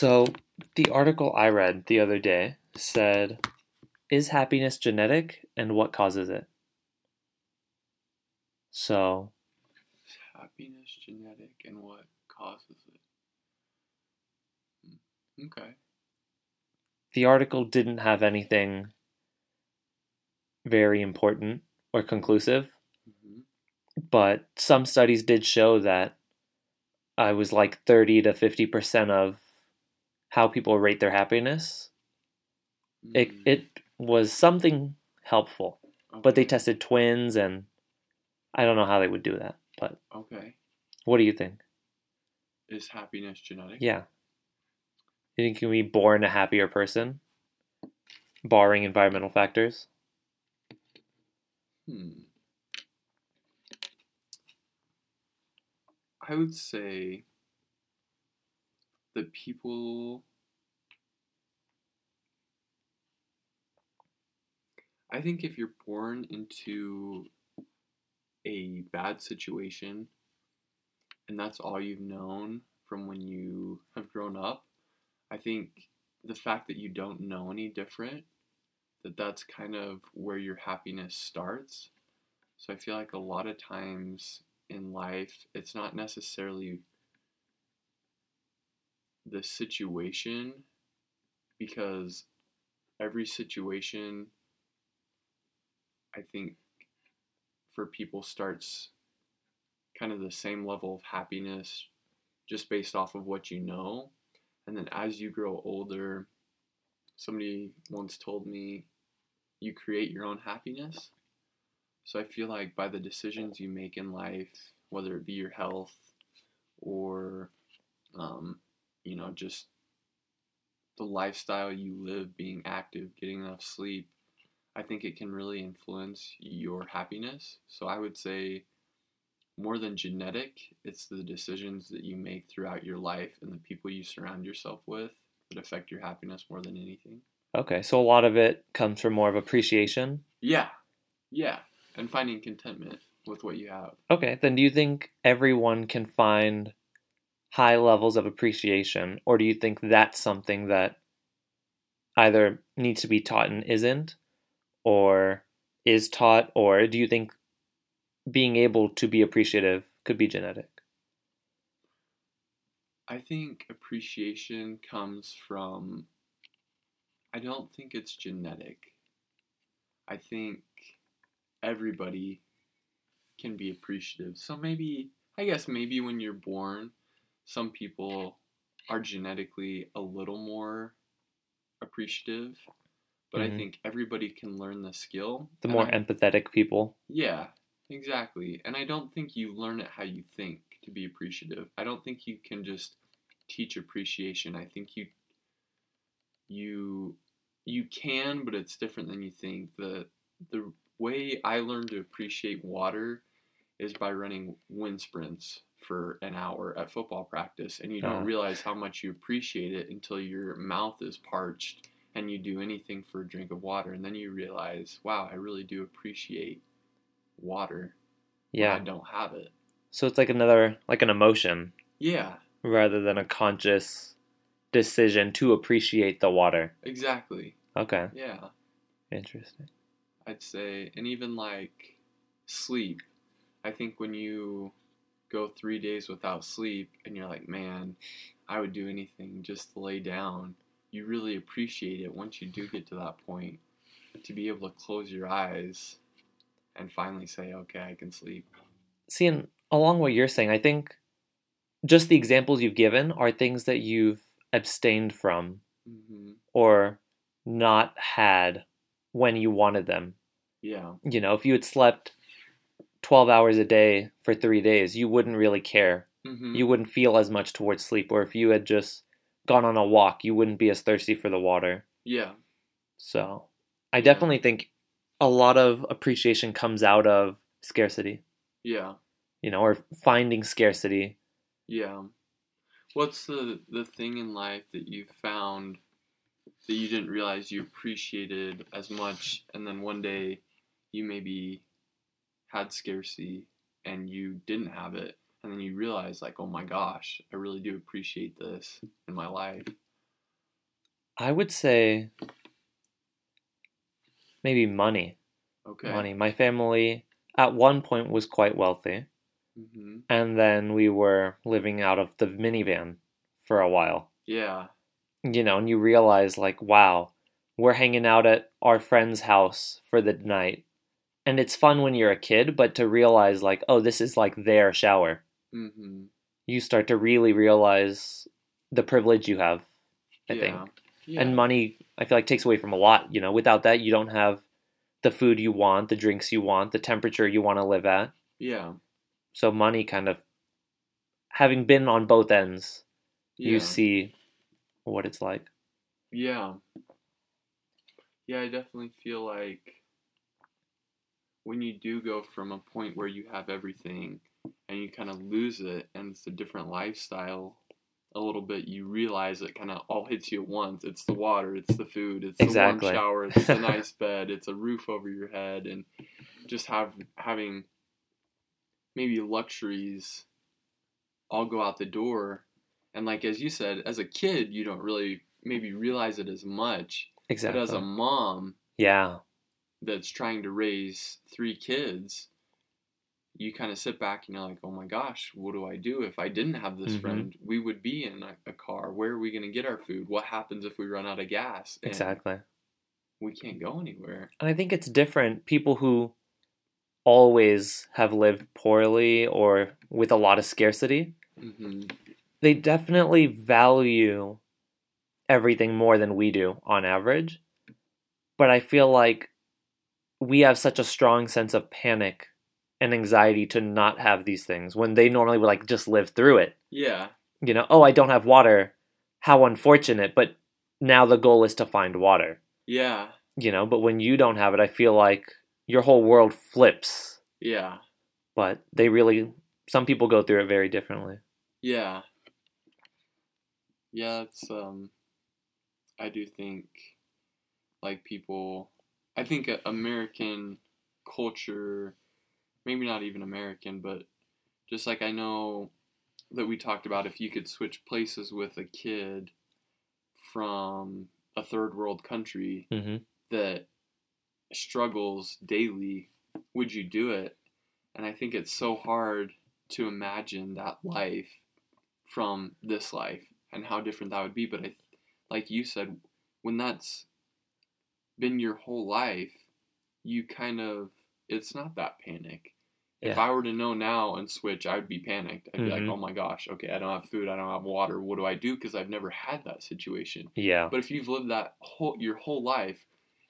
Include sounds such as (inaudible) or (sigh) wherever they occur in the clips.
So, the article I read the other day said, Is happiness genetic and what causes it? So, Is happiness genetic and what causes it? Hmm, Okay. the article didn't have anything very important or conclusive, hmm but some studies did show that I was like 30 to 50% of how people rate their happiness. It, it was something helpful, but they tested twins, and I don't know how they would do that. But Okay. what do you think? Is happiness genetic? Yeah. You think you can be born a happier person, barring environmental factors? Hmm. I would say that people. I think if you're born into a bad situation and that's all you've known from when you have grown up, I think the fact that you don't know any different, that that's kind of where your happiness starts. So I feel like a lot of times in life, it's not necessarily the situation because every situation I think for people starts kind of the same level of happiness just based off of what you know. And then as you grow older, somebody once told me you create your own happiness. So I feel like by the decisions you make in life, whether it be your health or, um, you know, just the lifestyle you live, being active, getting enough sleep, I think it can really influence your happiness. So I would say more than genetic, it's the decisions that you make throughout your life and the people you surround yourself with that affect your happiness more than anything. Okay, so a lot of it comes from more of appreciation. Yeah. Yeah. And finding contentment with what you have. Okay, then do you think everyone can find high levels of appreciation, or do you think that's something that either needs to be taught and isn't, or is taught, or do you think being able to be appreciative could be genetic? I think appreciation comes from, I don't think it's genetic. I think everybody can be appreciative. So maybe, I guess maybe when you're born, some people are genetically a little more appreciative, but Mhm. I think everybody can learn the skill. The more I- empathetic people. yeah, exactly. And I don't think you learn it how you think to be appreciative. I don't think you can just teach appreciation. I think you you you can, but it's different than you think. The the way I learned to appreciate water is by running wind sprints for an hour at football practice and you don't Uh. realize how much you appreciate it until your mouth is parched and you do anything for a drink of water and then you realize, wow, I really do appreciate water Yeah. I don't have it. So it's like another, like an emotion Yeah, rather than a conscious decision to appreciate the water. exactly. Okay, Yeah, interesting. I'd say, and even like sleep. I think when you go three days without sleep and you're like, man, I would do anything just to lay down, you really appreciate it once you do get to that point to be able to close your eyes and finally say, okay, I can sleep. See, and along what you're saying, I think just the examples you've given are things that you've abstained from hmm or not had when you wanted them. Yeah, You know, if you had slept 12 hours a day for three days, you wouldn't really care. hmm You wouldn't feel as much towards sleep. Or if you had just gone on a walk, you wouldn't be as thirsty for the water. yeah, So I definitely think a lot of appreciation comes out of scarcity, yeah, you know, or finding scarcity. yeah. What's the the thing in life that you found that you didn't realize you appreciated as much, and then one day you maybe had scarcity and you didn't have it, and then you realize like, oh my gosh, I really do appreciate this in my life. I would say maybe money. Okay. Money. My family at one point was quite wealthy, hmm and then we were living out of the minivan for a while. Yeah. You know, and you realize like, wow, we're hanging out at our friend's house for the night. And it's fun when you're a kid, but to realize like, oh, this is like their shower. hmm You start to really realize the privilege you have, I yeah. think. Yeah. And money, I feel like takes away from a lot, you know. Without that, you don't have the food you want, the drinks you want, the temperature you want to live at. yeah. So money kind of having been on both ends, Yeah. you see what it's like. Yeah. Yeah, I definitely feel like when you do go from a point where you have everything and you kind of lose it and it's a different lifestyle a little bit, you realize it kind of all hits you at once. It's the water, it's the food, it's the warm shower, (laughs) it's the nice bed, it's a roof over your head and just have having maybe luxuries all go out the door. And like as you said, as a kid, you don't really maybe realize it as much. Exactly. But as a mom yeah. That's trying to raise three kids, you kind of sit back and you're like, oh my gosh, what do I do if I didn't have this Mhm. friend? We would be in a, a car. Where are we going to get our food? What happens if we run out of gas? And Exactly. We can't go anywhere. And I think it's different. People who always have lived poorly or with a lot of scarcity, hmm they definitely value everything more than we do on average. But I feel like we have such a strong sense of panic and anxiety to not have these things when they normally would like just live through it. Yeah. You know, oh, I don't have water. How unfortunate. But now the goal is to find water. Yeah. You know, but when you don't have it, I feel like your whole world flips. Yeah. But they really, some people go through it very differently. Yeah. Yeah, it's um I do think like people I think American culture maybe not even American, but just like I know that we talked about if you could switch places with a kid from a third world country hmm that struggles daily, would you do it? And I think it's so hard to imagine that life from this life and how different that would be. But I, like you said, when that's been your whole life, you kind of, it's not that panic. If I were to know now and switch, I'd be panicked. I'd be like, Mhm. oh my gosh, okay, I don't have food, I don't have water. What do I do? Because I've never had that situation. Yeah. But if you've lived that whole your whole life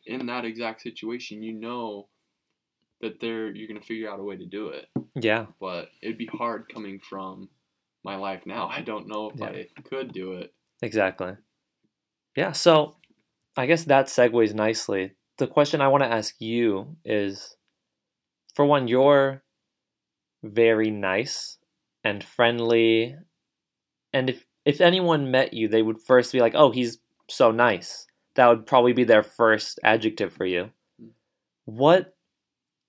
in that exact situation, you know that there you're gonna figure out a way to do it. Yeah. But it'd be hard coming from my life now. (laughs) I don't know if Yeah. I could do it. Exactly. Yeah, so I guess that segues nicely. The question I want to ask you is for one, you're very nice and friendly. And if if anyone met you, they would first be like, "Oh, he's so nice." That would probably be their first adjective for you. What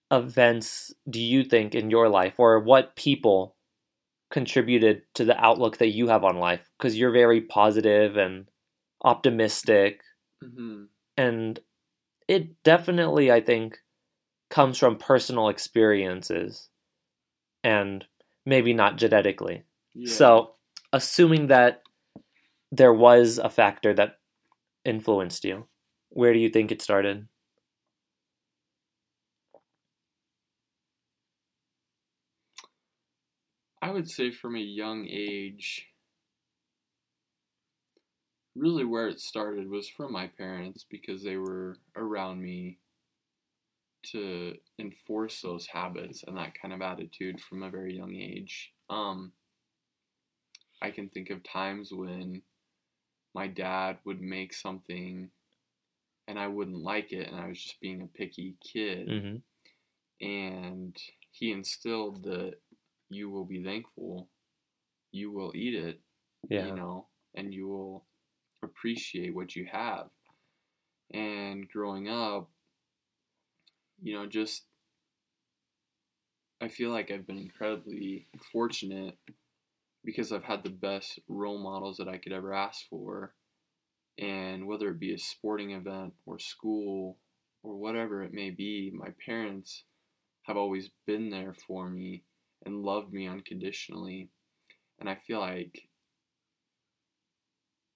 events do you think in your life or what people contributed to the outlook that you have on life because you're very positive and optimistic hmm and it definitely i think comes from personal experiences and maybe not genetically. Yeah. so assuming that there was a factor that influenced you where do you think it started? I would say from a young age, really where it started was from my parents because they were around me to enforce those habits and that kind of attitude from a very young age. Um, I can think of times when my dad would make something and I wouldn't like it and I was just being a picky kid hmm and he instilled that you will be thankful you will eat it yeah you know and you will appreciate what you have and growing up you know just i feel like i've been incredibly fortunate because i've had the best role models that i could ever ask for And whether it be a sporting event or school or whatever it may be, my parents have always been there for me and loved me unconditionally. And I feel like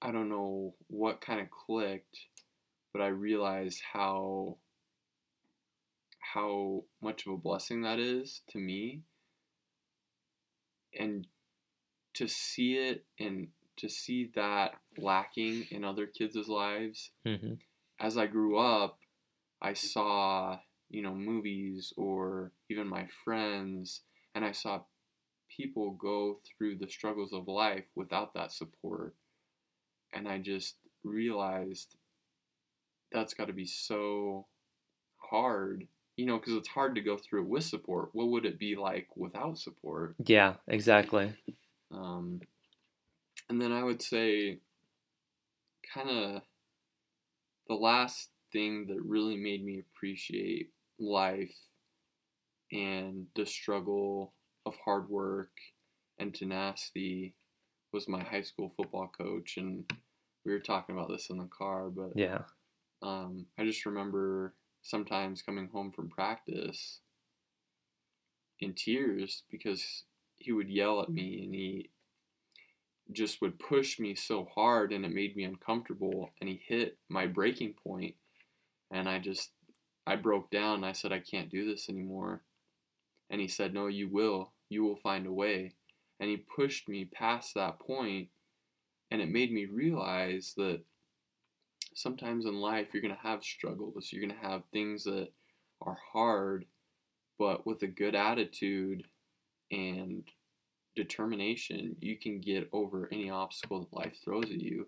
I don't know what kind of clicked, but I realized how how much of a blessing that is to me and to see it and to see that lacking in other kids' lives Mm-hmm. as I grew up, I saw, you know, movies or even my friends, and I saw people go through the struggles of life without that support. And I just realized that's got to be so hard, you know, because it's hard to go through it with support. What would it be like without support? Yeah, exactly. Um, and then I would say, kind of, the last thing that really made me appreciate life and the struggle of hard work and tenacity was my high school football coach. And we were talking about this in the car, but Yeah. um, I just remember sometimes coming home from practice in tears because he would yell at me and he just would push me so hard and it made me uncomfortable and he hit my breaking point and I just I broke down I said I can't do this anymore. And he said no you will. You will find a way. And he pushed me past that point and it made me realize that sometimes in life you're going to have struggles you're going to have things that are hard but with a good attitude and determination you can get over any obstacle that life throws at you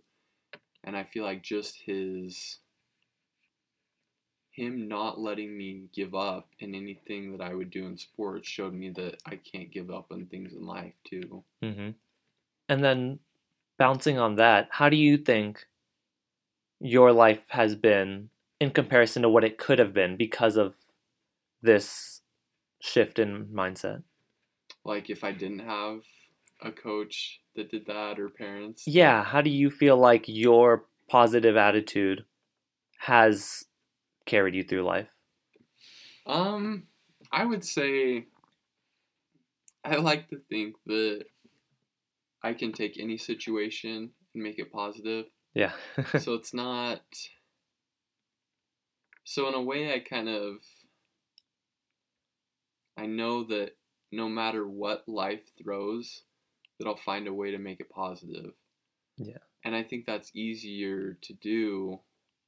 and i feel like just his him not letting me give up in anything that i would do in sports showed me that i can't give up on things in life too Mm-hmm. And then bouncing on that, how do you think your life has been in comparison to what it could have been because of this shift in mindset? like if i didn't have a coach that did that or parents Yeah, how do you feel like your positive attitude has carried you through life? Um, I would say I like to think that I can take any situation and make it positive. Yeah. so (laughs) it's not. So in a way, I kind of. I know that no matter what life throws, that I'll find a way to make it positive. Yeah. And I think that's easier to do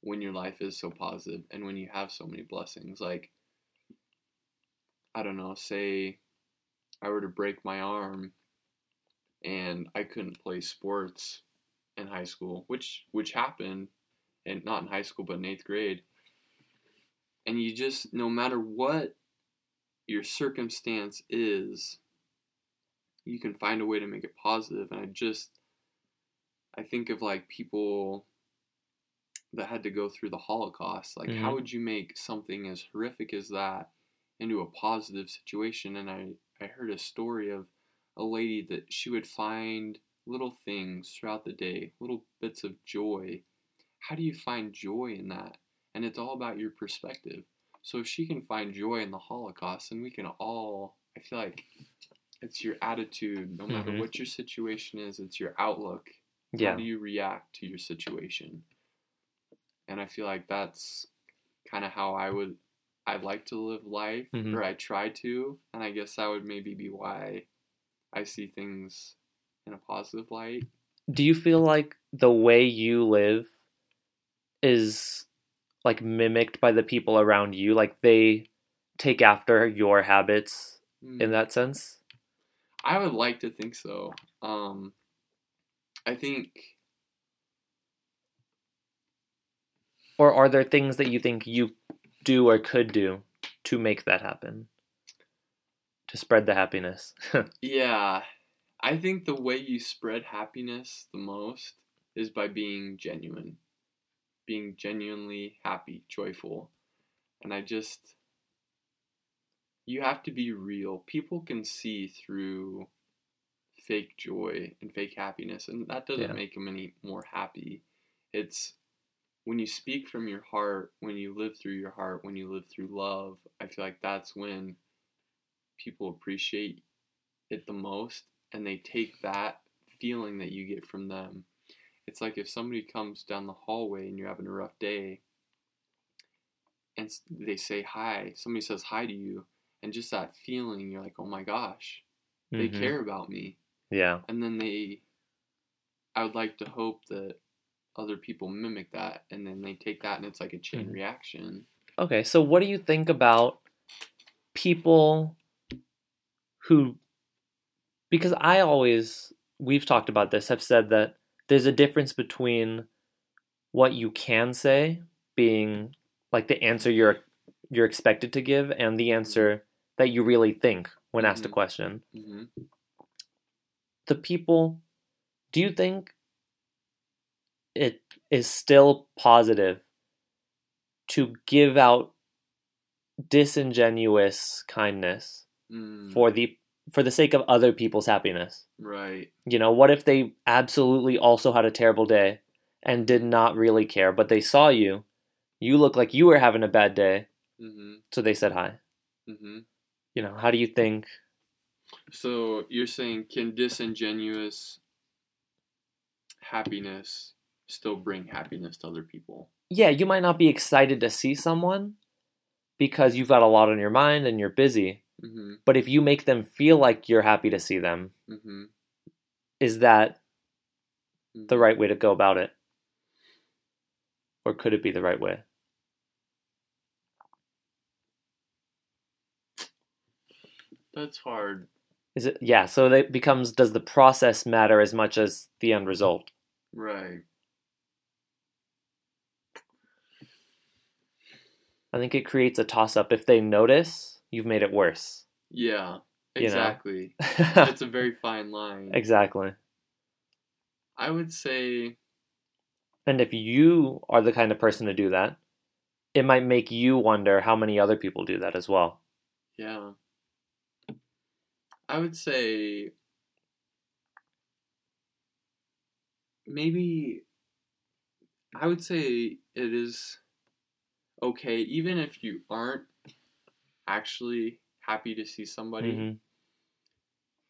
when your life is so positive and when you have so many blessings. Like, I don't know, say I were to break my arm and I couldn't play sports in high school, which which happened, and not in high school, but in eighth grade. And you just, no matter what your circumstance is, you can find a way to make it positive. And I just, I think of like people that had to go through the Holocaust. Like, how Mhm. would you make something as horrific as that into a positive situation? And I, I heard a story of a lady that she would find little things throughout the day, little bits of joy. How do you find joy in that? And it's all about your perspective. So if she can find joy in the Holocaust, then we can all, I feel like it's your attitude, no matter Mhm. what your situation is, it's your outlook. yeah. How do you react to your situation? And I feel like that's kind of how I would, I'd like to live life, Mhm. or I try to. And I guess that would maybe be why I see things in a positive light. Do you feel like the way you live is like mimicked by the people around you? Like they take after your habits in Mm, that sense? I would like to think so. Um, I think Or are there things that you think you do or could do to make that happen? To spread the happiness? (laughs) Yeah, I think the way you spread happiness the most is by being genuine, being genuinely happy, joyful. And I just, you have to be real. People can see through fake joy and fake happiness, and that doesn't Yeah. make them any more happy. it's when you speak from your heart, when you live through your heart, when you live through love, I feel like that's when people appreciate it the most and they take that feeling that you get from them. It's like if somebody comes down the hallway and you're having a rough day and they say hi, somebody says hi to you, and just that feeling, you're like, oh my gosh, they Mhm. care about me. Yeah. And then they, I would like to hope that other people mimic that and then they take that and it's like a chain Mhm. reaction. Okay, so what do you think about people who because I always we've talked about this have said that there's a difference between what you can say being like the answer you're you're expected to give and the answer that you really think when asked a Mhm. question. hmm The people do you think it is still positive to give out disingenuous kindness Mm, for the for the sake of other people's happiness. right. You know, what if they absolutely also had a terrible day and did not really care, but they saw you, you look like you were having a bad day, hmm so they said hi. hmm You know, how do you think? So you're saying can disingenuous happiness still bring happiness to other people? Yeah, you might not be excited to see someone because you've got a lot on your mind and you're busy, hmm but if you make them feel like you're happy to see them, hmm is that the right way to go about it? Or could it be the right way? That's hard. Is it yeah, so it becomes does the process matter as much as the end result? Right. I think it creates a toss up. If they notice, you've made it worse. Yeah. You know. Exactly. it's a (laughs) very fine line. exactly. I would say And if you are the kind of person to do that, it might make you wonder how many other people do that as well. Yeah. I would say maybe I would say it is okay even if you aren't actually happy to see somebody. Mhm.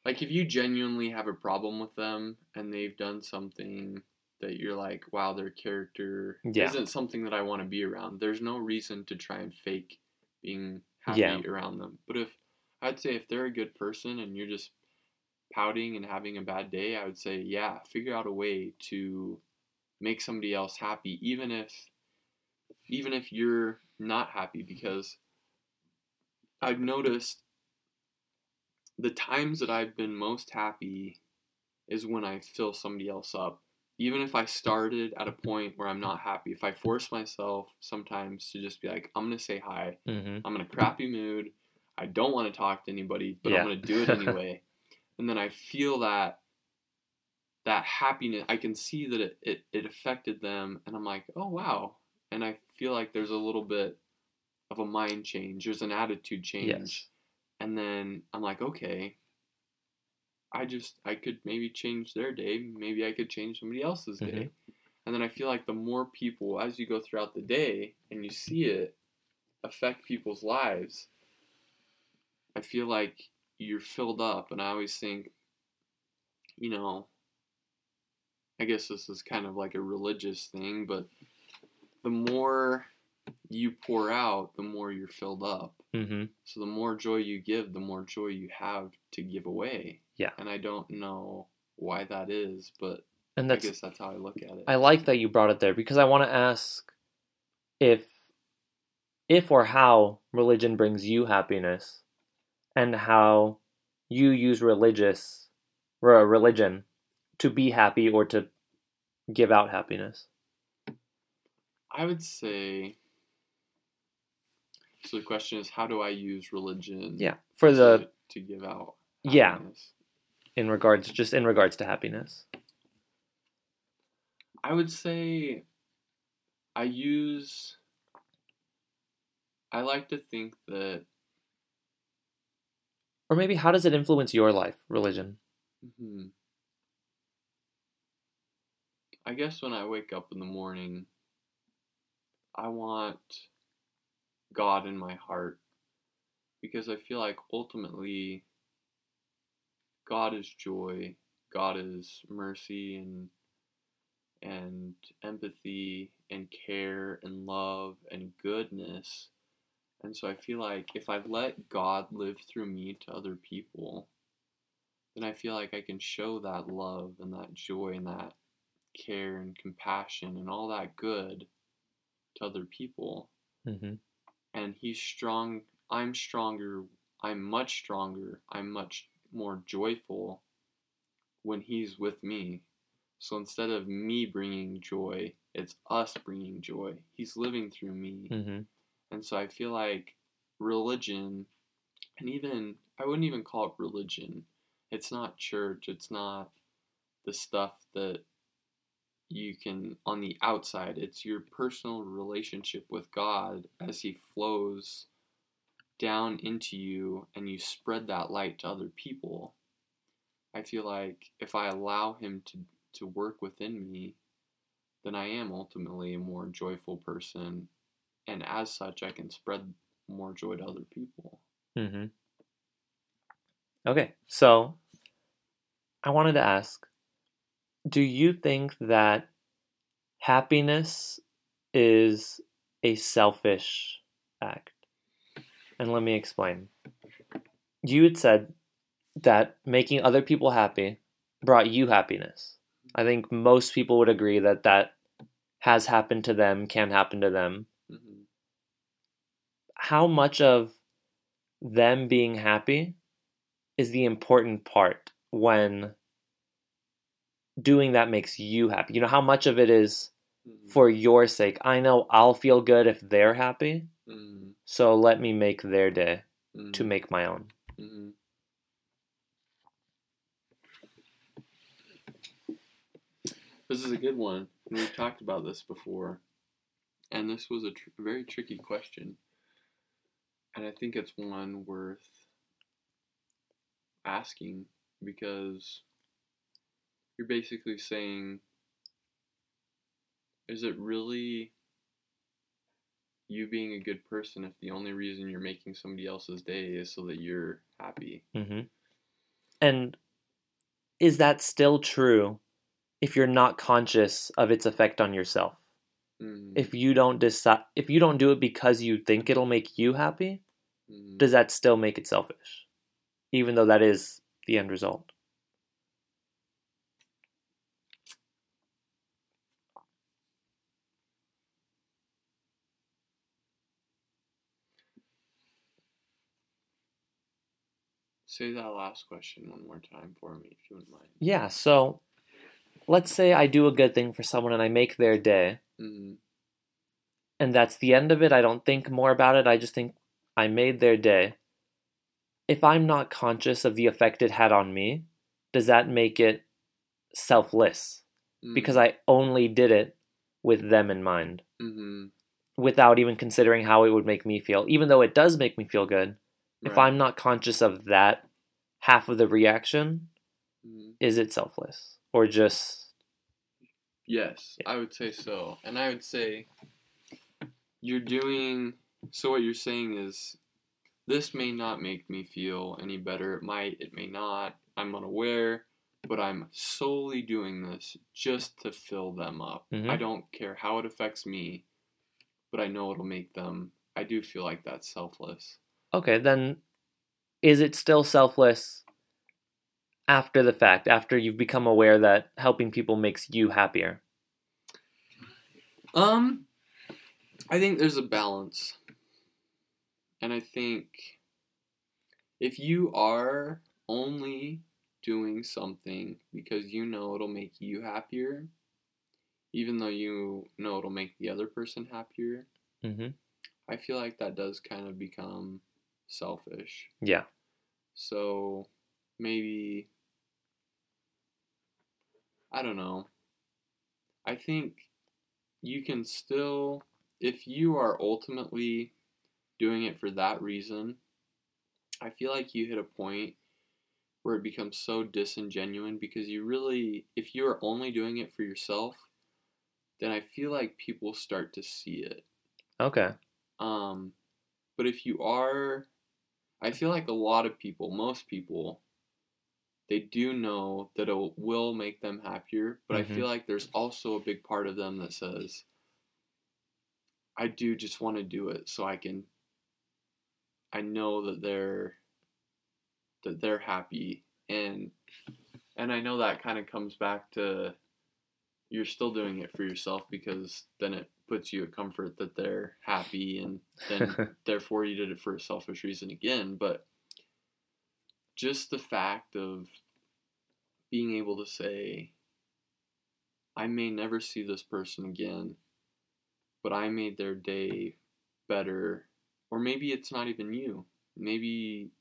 Like if you genuinely have a problem with them and they've done something that you're like, wow, their character Yeah. isn't something that I want to be around. There's no reason to try and fake being happy Yeah. around them. But if I'd say if they're a good person and you're just pouting and having a bad day, I would say, yeah, figure out a way to make somebody else happy, even if even if you're not happy, because I've noticed the times that I've been most happy is when I fill somebody else up. Even if I started at a point where I'm not happy, if I force myself sometimes to just be like, I'm gonna say hi, Mhm. I'm in a crappy mood, I don't want to talk to anybody, but Yeah. I'm gonna do it (laughs) anyway. and then I feel that that happiness I can see that it, it, it affected them and I'm like, oh wow. And I feel like there's a little bit of a mind change. There's an attitude change Yes. and then I'm like, okay, I just I could maybe change their day. Maybe I could change somebody else's day. Mhm. And then I feel like the more people, as you go throughout the day and you see it affect people's lives, I feel like you're filled up. And I always think, you know, I guess this is kind of like a religious thing, but the more you pour out, the more you're filled up. Mhm. So the more joy you give, the more joy you have to give away. Yeah. And I don't know why that is, but And I that's guess that's how I look at it. I like that you brought it there because I want to ask if if or how religion brings you happiness and how you use religious or a religion to be happy or to give out happiness. I would say. So the question is, how do I use religion? Yeah, for the to, to give out. Yeah. in regards just in regards to happiness. I would say, I use. I like to think that. Or maybe how does it influence your life, religion? Mm-hmm. I guess when I wake up in the morning, I want God in my heart because I feel like ultimately God is joy, God is mercy and and empathy and care and love and goodness. And so I feel like if I let God live through me to other people, then I feel like I can show that love and that joy and that care and compassion and all that good to other people. Mm-hmm. And he's strong. I'm stronger. I'm much stronger. I'm much more joyful when he's with me. So instead of me bringing joy, it's us bringing joy. He's living through me. Mm-hmm. And so I feel like religion, and even, I wouldn't even call it religion. It's not church. It's not the stuff that you can, on the outside, it's your personal relationship with God as He flows down into you and you spread that light to other people. I feel like if I allow Him to, to work within me, then I am ultimately a more joyful person. And as such, I can spread more joy to other people. Mm-hmm. Okay, so I wanted to ask do you think that happiness is a selfish act? And let me explain. You had said that making other people happy brought you happiness. I think most people would agree that that has happened to them, can happen to them. Mm-hmm. How much of them being happy is the important part when doing that makes you happy? You know, how much of it is Mm-hmm. for your sake? I know I'll feel good if they're happy, Mm-hmm. so let me make their day Mm-hmm. to make my own. Mm-hmm. This is a good one. We've talked about this before, and this was a tr- very tricky question, and I think it's one worth asking because you're basically saying, is it really you being a good person if the only reason you're making somebody else's day is so that you're happy? hmm And is that still true if you're not conscious of its effect on yourself? Mm, If you don't decide, if you don't do it because you think it'll make you happy, mm. does that still make it selfish? Even though that is the end result. Say that last question one more time for me, if you wouldn't mind. Yeah, so let's say I do a good thing for someone and I make their day, Mm-hmm. and that's the end of it. I don't think more about it. I just think I made their day. If I'm not conscious of the effect it had on me, does that make it selfless? Because I only did it with them in mind, Mm-hmm. without even considering how it would make me feel. Even though it does make me feel good, if I'm not conscious of that half of the reaction, hmm is it selfless? Or just. Yes, I would say so. And I would say you're doing so what you're saying is this may not make me feel any better. It might, it may not. I'm unaware, but I'm solely doing this just to fill them up. Mhm. I don't care how it affects me, but I know it'll make them I do feel like that's selfless. Okay, then is it still selfless after the fact, after you've become aware that helping people makes you happier? Um, I think there's a balance. And I think if you are only doing something because you know it'll make you happier, even though you know it'll make the other person happier, Mm-hmm. I feel like that does kind of become selfish. Yeah. So maybe I don't know. I think you can still if you are ultimately doing it for that reason, I feel like you hit a point where it becomes so disingenuine because you really if you are only doing it for yourself, then I feel like people start to see it. Okay. Um, but if you are, I feel like a lot of people, most people, they do know that it will make them happier. But Mhm. I feel like there's also a big part of them that says, I do just want to do it so I can. I know that they're that they're happy and and I know that kind of comes back to you're still doing it for yourself because then it puts you at comfort that they're happy and then (laughs) therefore you did it for a selfish reason again. But just the fact of being able to say I may never see this person again but I made their day better or maybe it's not even you. Maybe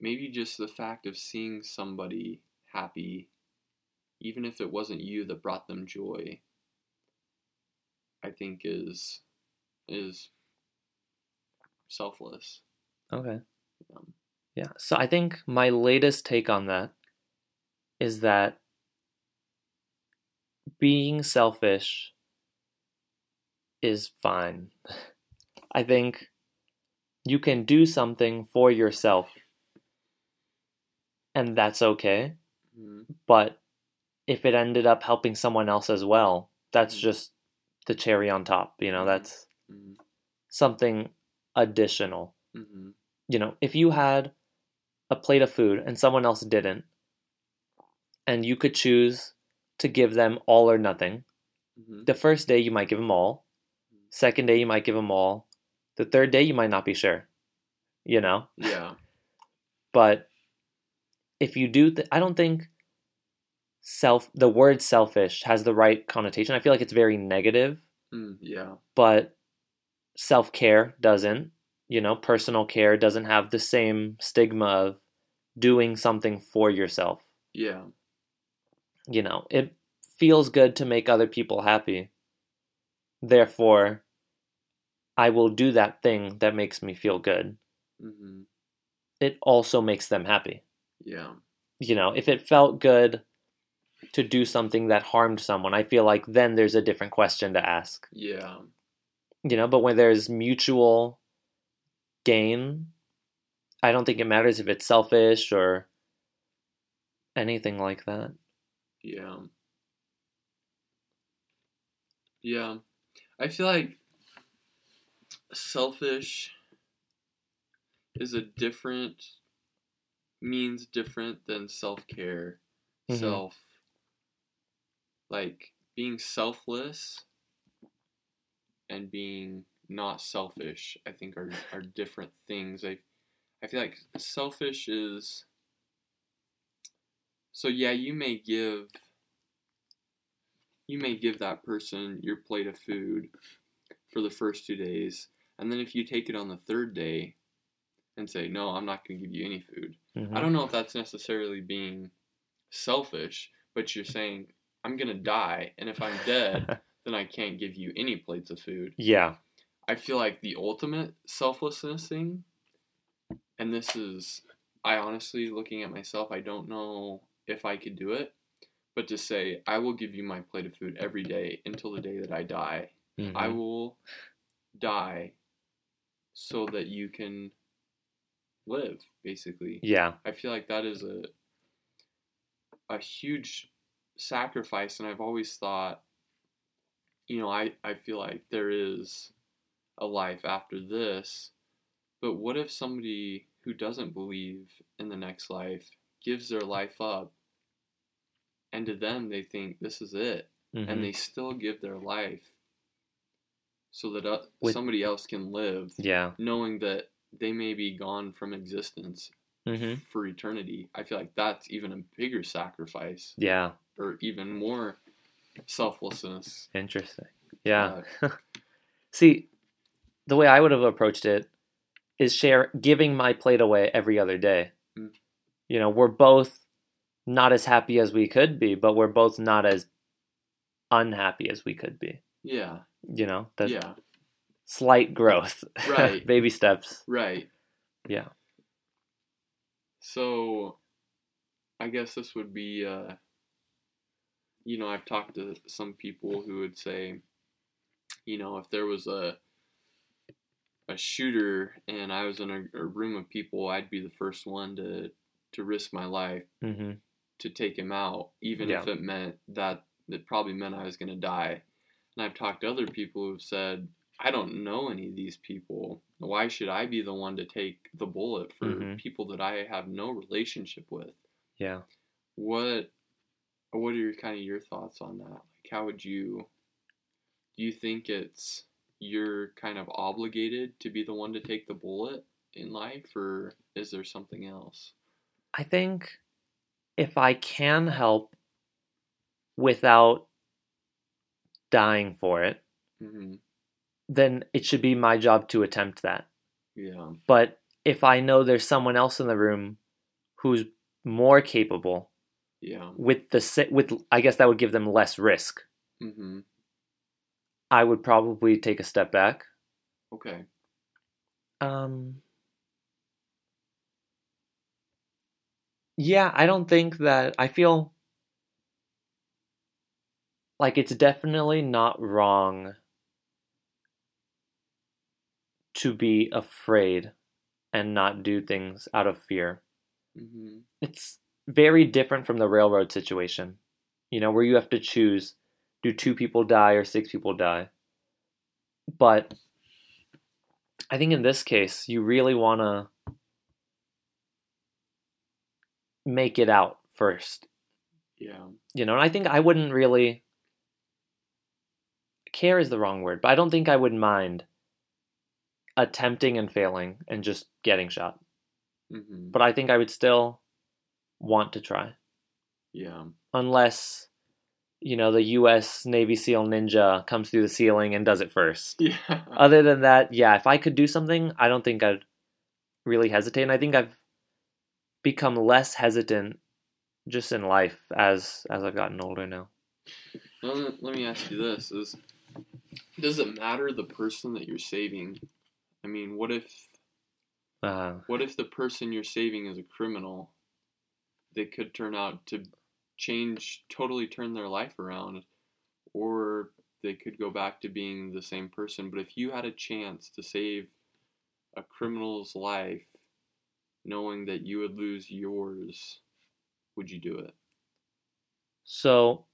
maybe just the fact of seeing somebody happy even if it wasn't you that brought them joy i think is is selfless Okay. um, Yeah. So I think my latest take on that is that being selfish is fine. (laughs) I think you can do something for yourself and that's okay. mhm, But if it ended up helping someone else as well, that's Mhm. just the cherry on top. You know, Mhm. that's mhm, something additional. mhm, you know, if you had a plate of food and someone else didn't, and you could choose to give them all or nothing, mhm, the first day you might give them all, second day you might give them all, the third day you might not be sure, you know? yeah (laughs) But if you do, th- I don't think self, the word selfish has the right connotation. I feel like it's very negative, mm, yeah but self care doesn't. You know, personal care doesn't have the same stigma of doing something for yourself. yeah You know, it feels good to make other people happy. Therefore, I will do that thing that makes me feel good. hmm It also makes them happy. yeah You know, if it felt good to do something that harmed someone, I feel like then there's a different question to ask. yeah you know but when there's mutual gain i don't think it matters if it's selfish or anything like that Yeah. Yeah. I feel like selfish is a different means different than self-care. Mhm. Self like being selfless and being not selfish, I think are are different things. I I feel like selfish is so yeah, you may give you may give that person your plate of food for the first two days, and then if you take it on the third day and say, No, I'm not gonna give you any food. Mhm. I don't know if that's necessarily being selfish, but you're saying, I'm gonna die, and if I'm dead, (laughs) then I can't give you any plates of food. yeah I feel like the ultimate selflessness thing, and this is, I honestly, looking at myself, I don't know if I could do it, but to say, I will give you my plate of food every day until the day that I die. I Mhm. will die so that you can live, basically. yeah I feel like that is a a huge sacrifice and I've always thought you know, I, I feel like there is a life after this, but what if somebody who doesn't believe in the next life gives their life up and to them they think this is it Mhm. and they still give their life so that uh, With- somebody else can live yeah knowing that they may be gone from existence hmm for eternity. I feel like that's even a bigger sacrifice yeah or even more selflessness. interesting yeah Uh, (laughs) see the way i would have approached it is share giving my plate away every other day Mm. you know we're both not as happy as we could be but we're both not as unhappy as we could be yeah, you know that yeah, slight growth Right. (laughs) baby steps right. Yeah. So, I guess this would be uh, you know, I've talked to some people who would say, you know, if there was a a shooter and I was in a, a room of people, I'd be the first one to to risk my life hmm to take him out, even if it meant that it probably meant I was going to die. And I've talked to other people who've said, I don't know any of these people. Why should I be the one to take the bullet for Mhm. people that I have no relationship with? Yeah. What what are your kind of your thoughts on that? Like how would you do you think it's you're kind of obligated to be the one to take the bullet in life or is there something else? I think if I can help without dying for it, Mhm. then it should be my job to attempt that. Yeah. But if I know there's someone else in the room who's more capable Yeah. with the with I guess that would give them less risk. Mhm. I would probably take a step back. Okay. Um Yeah, I don't think that I feel like it's definitely not wrong to be afraid and not do things out of fear. Mhm. It's very different from the railroad situation, you know, where you have to choose do two people die or six people die. But I think in this case, you really want to make it out first, Yeah. you know, and I think I wouldn't really care is the wrong word, but I don't think I would mind attempting and failing and just getting shot. Mhm. But I think I would still want to try. Yeah. unless you know the U.S. Navy SEAL ninja comes through the ceiling and does it first. (laughs) Yeah. Other than that, yeah, if I could do something, I don't think I'd really hesitate. And I think I've become less hesitant just in life as as I've gotten older now. Let me ask you this: Is does it matter the person that you're saving? I mean, what if Uh, what if the person you're saving is a criminal? They could turn out to change, totally turn their life around, or they could go back to being the same person. But if you had a chance to save a criminal's life, knowing that you would lose yours, would you do it? so,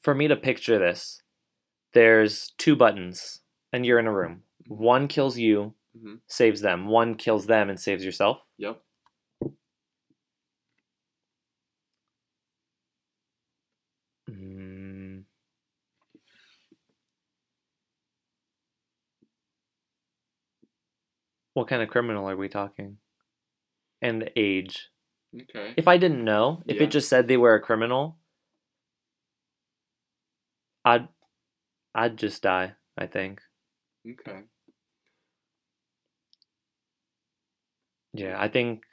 for me to picture this, there's two buttons, and you're in a room. One kills you, Mhm. saves them. One kills them and saves yourself. Yep. What kind of criminal are we talking? And age. Okay. If I didn't know, if Yeah. it just said they were a criminal, I'd I'd just die, I think. Okay. Yeah, I think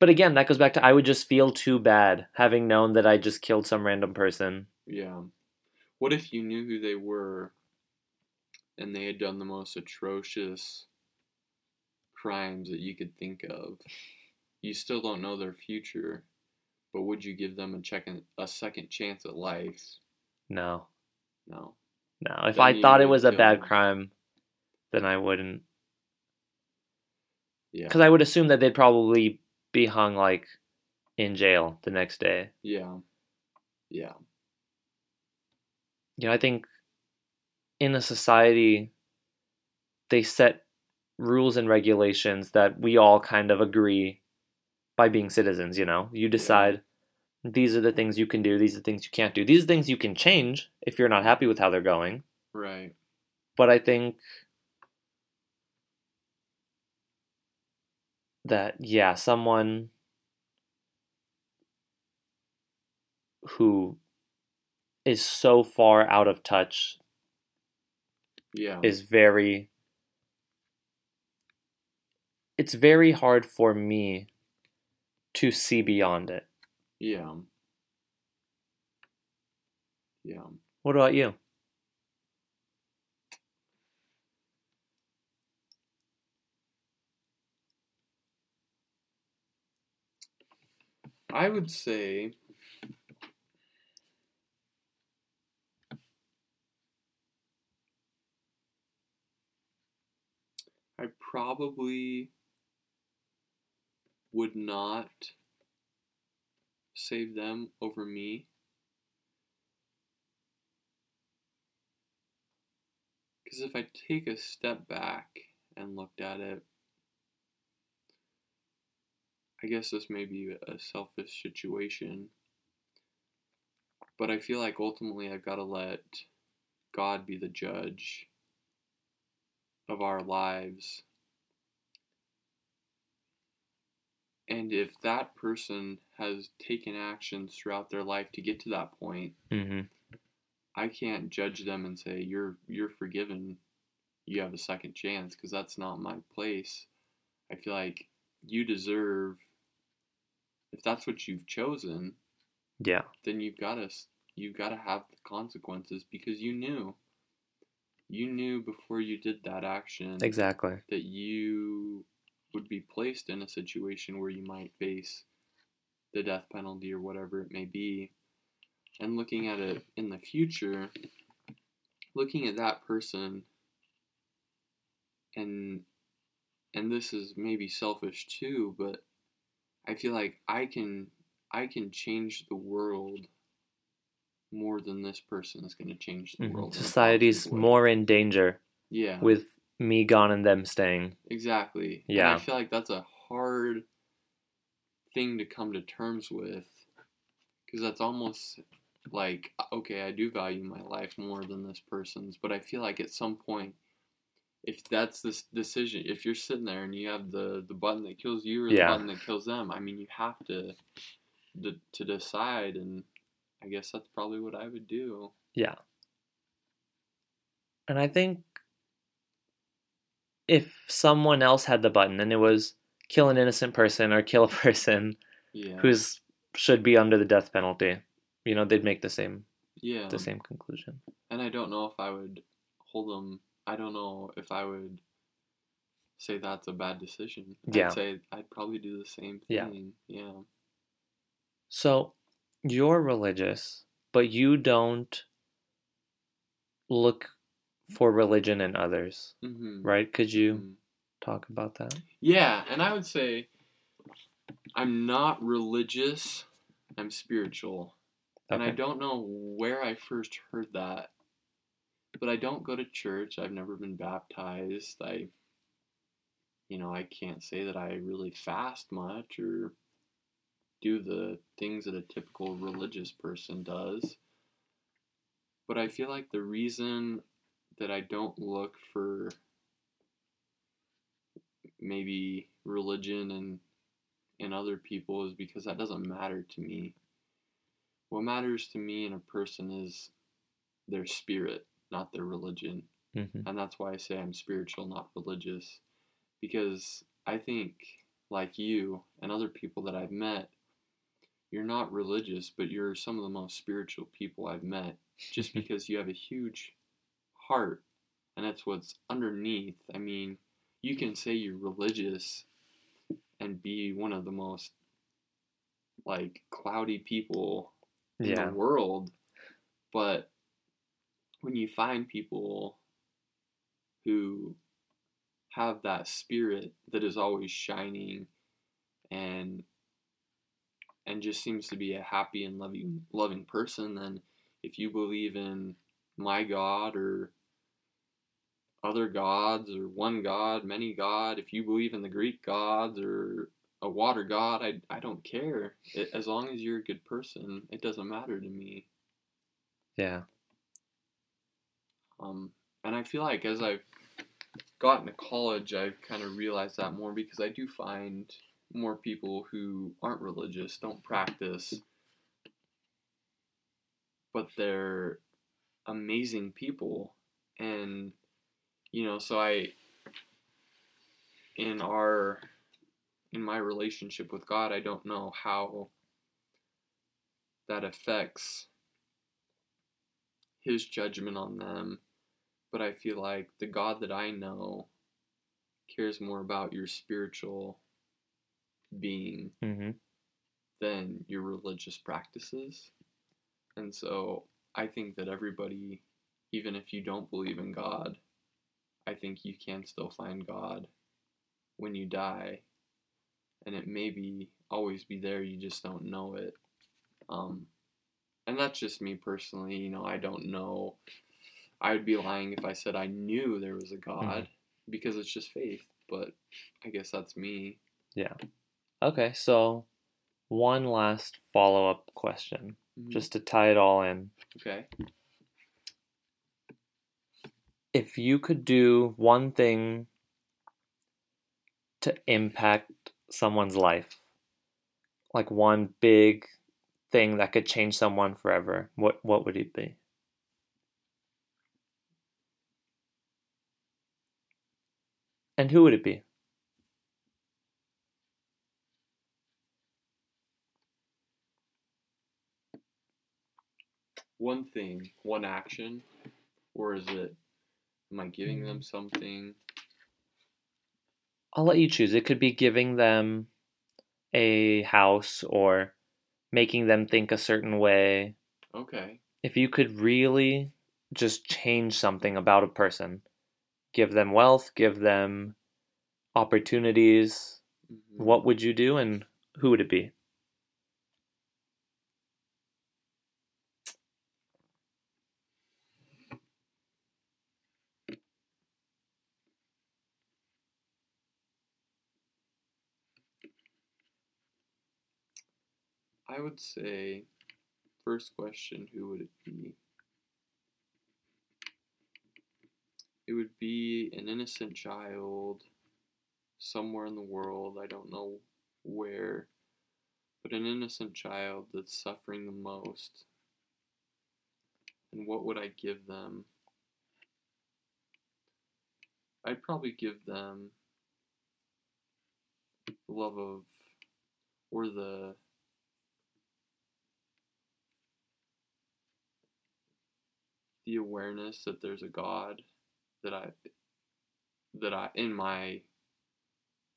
but again, that goes back to I would just feel too bad having known that I just killed some random person. Yeah. What if you knew who they were and they had done the most atrocious crimes that you could think of? You still don't know their future, but would you give them a second a second chance at life? No. No. No. If I thought it was a bad them. crime, then I wouldn't. Yeah. Because I would assume that they'd probably be hung like in jail the next day. Yeah. Yeah. You know, I think in a society, they set rules and regulations that we all kind of agree by being citizens. You know, you decide these are the things you can do, these are the things you can't do, these are things you can change if you're not happy with how they're going. Right. But I think that, yeah, someone who is so far out of touch Yeah. is very it's very hard for me to see beyond it. Yeah. Yeah. What about you? I would say I probably would not save them over me. Because if I take a step back and looked at it, I guess this may be a selfish situation, but I feel like ultimately I've got to let God be the judge of our lives. And if that person has taken actions throughout their life to get to that point, Mm-hmm. I can't judge them and say you're you're forgiven. You have a second chance because that's not my place. I feel like you deserve if that's what you've chosen, Yeah. then you've got to you've got to have the consequences because you knew you knew before you did that action Exactly. that you would be placed in a situation where you might face the death penalty or whatever it may be. And looking at it in the future looking at that person and and this is maybe selfish too but i feel like i can i can change the world more than this person is going to change the Mhm. world Society's more in danger yeah. with me gone and them staying. Exactly. And Yeah. I feel like that's a hard thing to come to terms with because that's almost like okay, I do value my life more than this person's, but I feel like at some point if that's this decision, if you're sitting there and you have the the button that kills you or the Yeah. button that kills them, I mean, you have to to, to decide and I guess that's probably what I would do. Yeah. And I think if someone else had the button and it was kill an innocent person or kill a (laughs) person Yeah. who's should be under the death penalty, you know, they'd make the same yeah. the same conclusion. And I don't know if I would hold them. I don't know if I would say that's a bad decision. Yeah. I'd say I'd probably do the same Yeah. thing. Yeah. So you're religious, but you don't look for religion and others, hmm right? Could you talk about that? Yeah, and I would say I'm not religious. I'm spiritual. And I don't know where I first heard that, but I don't go to church. I've never been baptized. I, you know, I can't say that I really fast much or do the things that a typical religious person does. But I feel like the reason that I don't look for maybe religion and in other people is because that doesn't matter to me. What matters to me in a person is their spirit, not their religion. hmm And that's why I say I'm spiritual, not religious. Because I think, like you and other people that I've met, you're not religious, but you're some of the most spiritual people I've met just because you have a huge heart. And that's what's underneath. I mean, you can say you're religious and be one of the most like cloudy people in Yeah. the world, but when you find people who have that spirit that is always shining and and just seems to be a happy and loving loving person then if you believe in my god or other gods or one god many god if you believe in the greek gods or a water god i, I don't care it, as long as you're a good person it doesn't matter to me Yeah. Um, and I feel like as I've gotten to college, I've kind of realized that more because I do find more people who aren't religious, don't practice, but they're amazing people. And, you know, so I, in our, in my relationship with God, I don't know how that affects his judgment on them but I feel like the God that I know cares more about your spiritual being hmm than your religious practices. And so I think that everybody, even if you don't believe in God, I think you can still find God when you die, and it may be always be there. You just don't know it. Um, and that's just me personally. You know, I don't know. I would be lying if I said I knew there was a God because it's just faith. But I guess that's me. Yeah. Okay, so one last follow up question, Mhm. just to tie it all in. okay. If you could do one thing to impact someone's life, like one big thing that could change someone forever, what what would it be? And who would it be? One thing, one action, or is it? Am I giving Mm. them something? I'll let you choose. It could be giving them a house or making them think a certain way. Okay. If you could really just change something about a person, give them wealth, give them opportunities, Mhm. what would you do and who would it be? I would say, first question, who would it be? It would be an innocent child somewhere in the world, I don't know where, but an innocent child that's suffering the most. And what would I give them? I'd probably give them the love of, or the the awareness that there's a God that I that I in my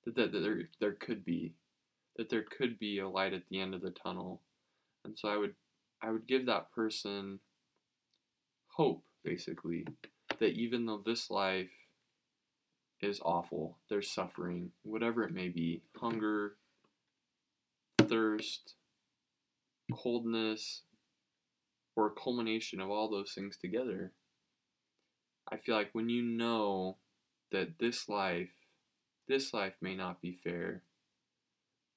that, that, that there there could be that there could be a light at the end of the tunnel. And so I would I would give that person hope basically that even though this life is awful, there's suffering, whatever it may be, hunger, thirst, coldness, or a culmination of all those things together. I feel like when you know that this life, this life may not be fair,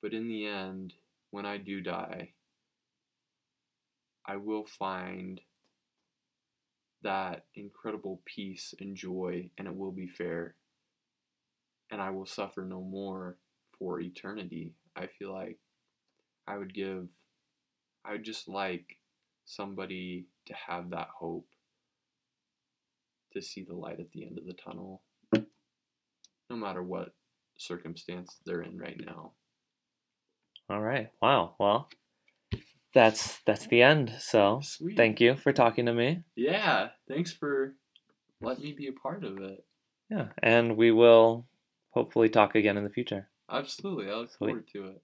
but in the end, when I do die, I will find that incredible peace and joy, and it will be fair. And I will suffer no more for eternity. I feel like I would give, I would just like somebody to have that hope to see the light at the end of the tunnel no matter what circumstance they're in right now All right. Wow. Well, that's that's the end. So, Sweet. thank you for talking to me. yeah thanks for letting me be a part of it Yeah, and we will hopefully talk again in the future. absolutely i look Sweet. forward to it